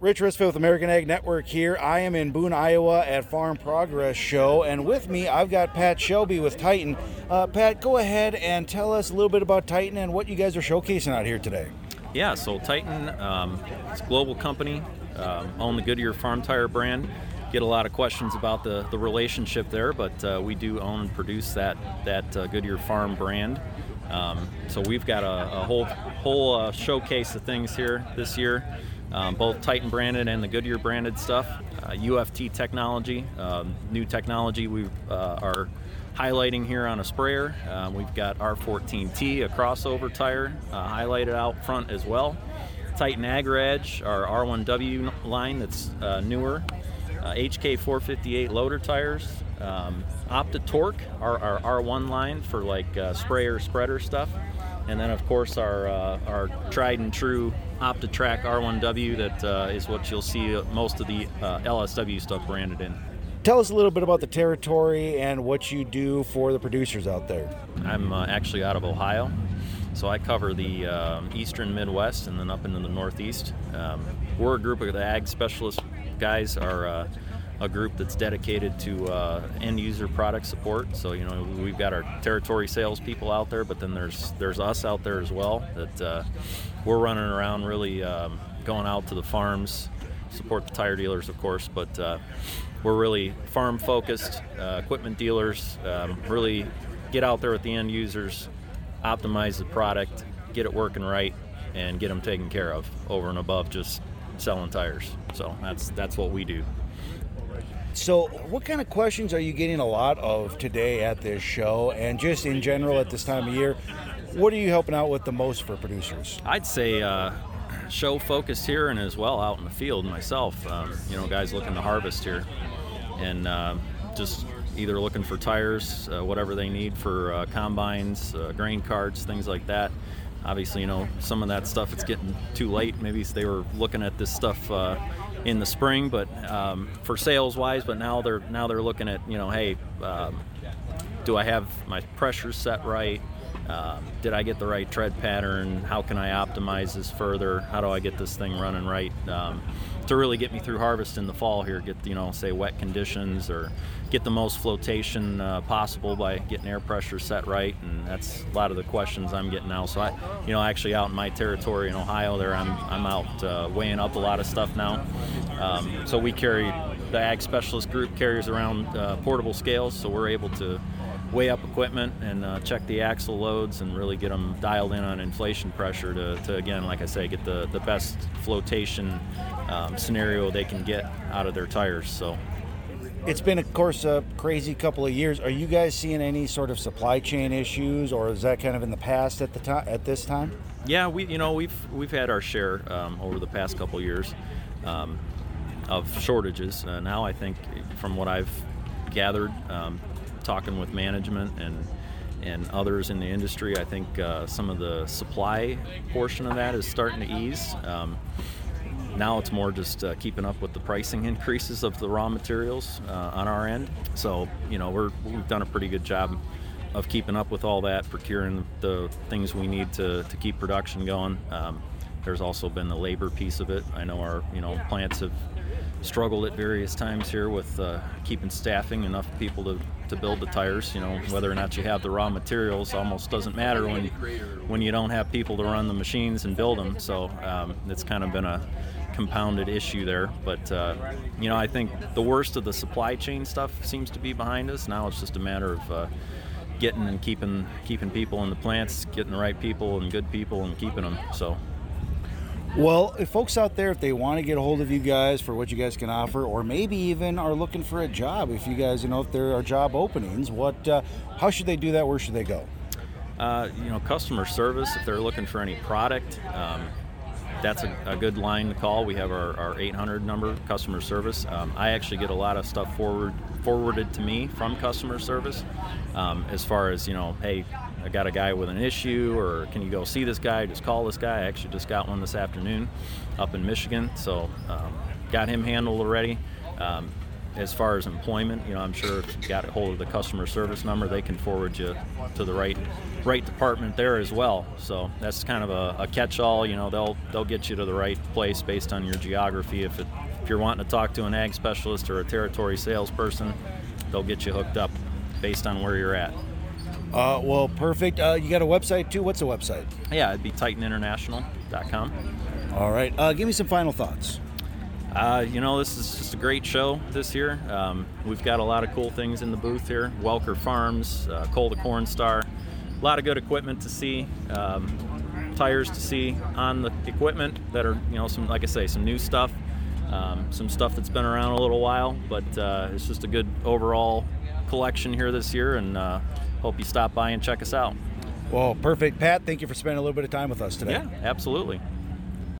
Rich Risfield with American Ag Network here. I am in Boone, Iowa at Farm Progress Show, and with me I've got Pat Shelby with Titan. Uh, Pat, go ahead and tell us a little bit about Titan and what you guys are showcasing out here today. Yeah, so Titan, um, it's a global company, um, own the Goodyear Farm Tire brand. Get a lot of questions about the, the relationship there, but uh, we do own and produce that that uh, Goodyear Farm brand. Um, so we've got a, a whole whole uh, showcase of things here this year um, both Titan branded and the Goodyear branded stuff. Uh, UFT technology, um, new technology we uh, are highlighting here on a sprayer. Um, we've got R14T, a crossover tire, uh, highlighted out front as well. Titan AgriEdge, our R1W line that's uh, newer. HK458 uh, loader tires. Um, OptiTorque, our, our, R1 line for like uh, sprayer spreader stuff and then of course our uh, our tried and true Optitrac R1W that uh, is what you'll see most of the uh, LSW stuff branded in. Tell us a little bit about the territory and what you do for the producers out there. I'm uh, actually out of Ohio, so I cover the um, eastern Midwest and then up into the Northeast. Um, we're a group of the ag specialist guys. Are uh, a group that's dedicated to uh, end user product support. So you know we've got our territory sales people out there, but then there's there's us out there as well that uh, we're running around really um, going out to the farms, support the tire dealers of course, but uh, we're really farm focused uh, equipment dealers. Um, really get out there with the end users, optimize the product, get it working right, and get them taken care of over and above just selling tires. So that's that's what we do. So, what kind of questions are you getting a lot of today at this show, and just in general at this time of year? What are you helping out with the most for producers? I'd say uh, show focused here and as well out in the field myself. Um, you know, guys looking to harvest here, and uh, just either looking for tires, uh, whatever they need for uh, combines, uh, grain carts, things like that obviously, you know, some of that stuff it's getting too late. Maybe they were looking at this stuff uh, in the spring, but um, for sales wise. But now they're now they're looking at you know, hey, um, do I have my pressure set right? Um, did I get the right tread pattern? How can I optimize this further? How do I get this thing running right? Um, to really get me through harvest in the fall here, get you know say wet conditions or get the most flotation uh, possible by getting air pressure set right, and that's a lot of the questions I'm getting now. So I, you know, actually out in my territory in Ohio, there I'm I'm out uh, weighing up a lot of stuff now. Um, so we carry the ag specialist group carries around uh, portable scales, so we're able to weigh up equipment and uh, check the axle loads and really get them dialed in on inflation pressure to, to again, like I say, get the, the best flotation um, scenario they can get out of their tires. So it's been, of course, a crazy couple of years. Are you guys seeing any sort of supply chain issues, or is that kind of in the past at the time at this time? Yeah, we you know we've we've had our share um, over the past couple of years um, of shortages. Uh, now I think, from what I've gathered, um, talking with management and and others in the industry, I think uh, some of the supply portion of that is starting to ease. Um, now it's more just uh, keeping up with the pricing increases of the raw materials uh, on our end. So you know we're we've done a pretty good job of keeping up with all that, procuring the things we need to, to keep production going. Um, there's also been the labor piece of it. I know our you know plants have struggled at various times here with uh, keeping staffing enough people to, to build the tires. You know, whether or not you have the raw materials almost doesn't matter when when you don't have people to run the machines and build them. So um, it's kind of been a compounded issue there. But uh, you know, I think the worst of the supply chain stuff seems to be behind us. Now it's just a matter of uh, getting and keeping keeping people in the plants, getting the right people and good people, and keeping them. So. Well, if folks out there, if they want to get a hold of you guys for what you guys can offer, or maybe even are looking for a job, if you guys, you know, if there are job openings, what, uh, how should they do that? Where should they go? Uh, you know, customer service. If they're looking for any product, um, that's a, a, good line to call. We have our, our 800 number, customer service. Um, I actually get a lot of stuff forward forwarded to me from customer service, um, as far as you know, hey, I got a guy with an issue, or can you go see this guy? Just call this guy. I actually just got one this afternoon up in Michigan, so um, got him handled already. Um, as far as employment, you know, I'm sure if you got a hold of the customer service number, they can forward you to the right right department there as well. So that's kind of a, a catch-all. You know, they'll they'll get you to the right place based on your geography. If it, if you're wanting to talk to an ag specialist or a territory salesperson, they'll get you hooked up based on where you're at. Uh, well, perfect. Uh, you got a website too. What's the website? Yeah, it'd be TitanInternational.com. All right. Uh, give me some final thoughts. Uh, you know, this is just a great show this year. Um, we've got a lot of cool things in the booth here. Welker Farms, uh, Cole the Corn Star, a lot of good equipment to see, um, tires to see on the equipment that are, you know, some like I say, some new stuff, um, some stuff that's been around a little while, but uh, it's just a good overall collection here this year, and uh, hope you stop by and check us out. Well, perfect. Pat, thank you for spending a little bit of time with us today. Yeah, absolutely.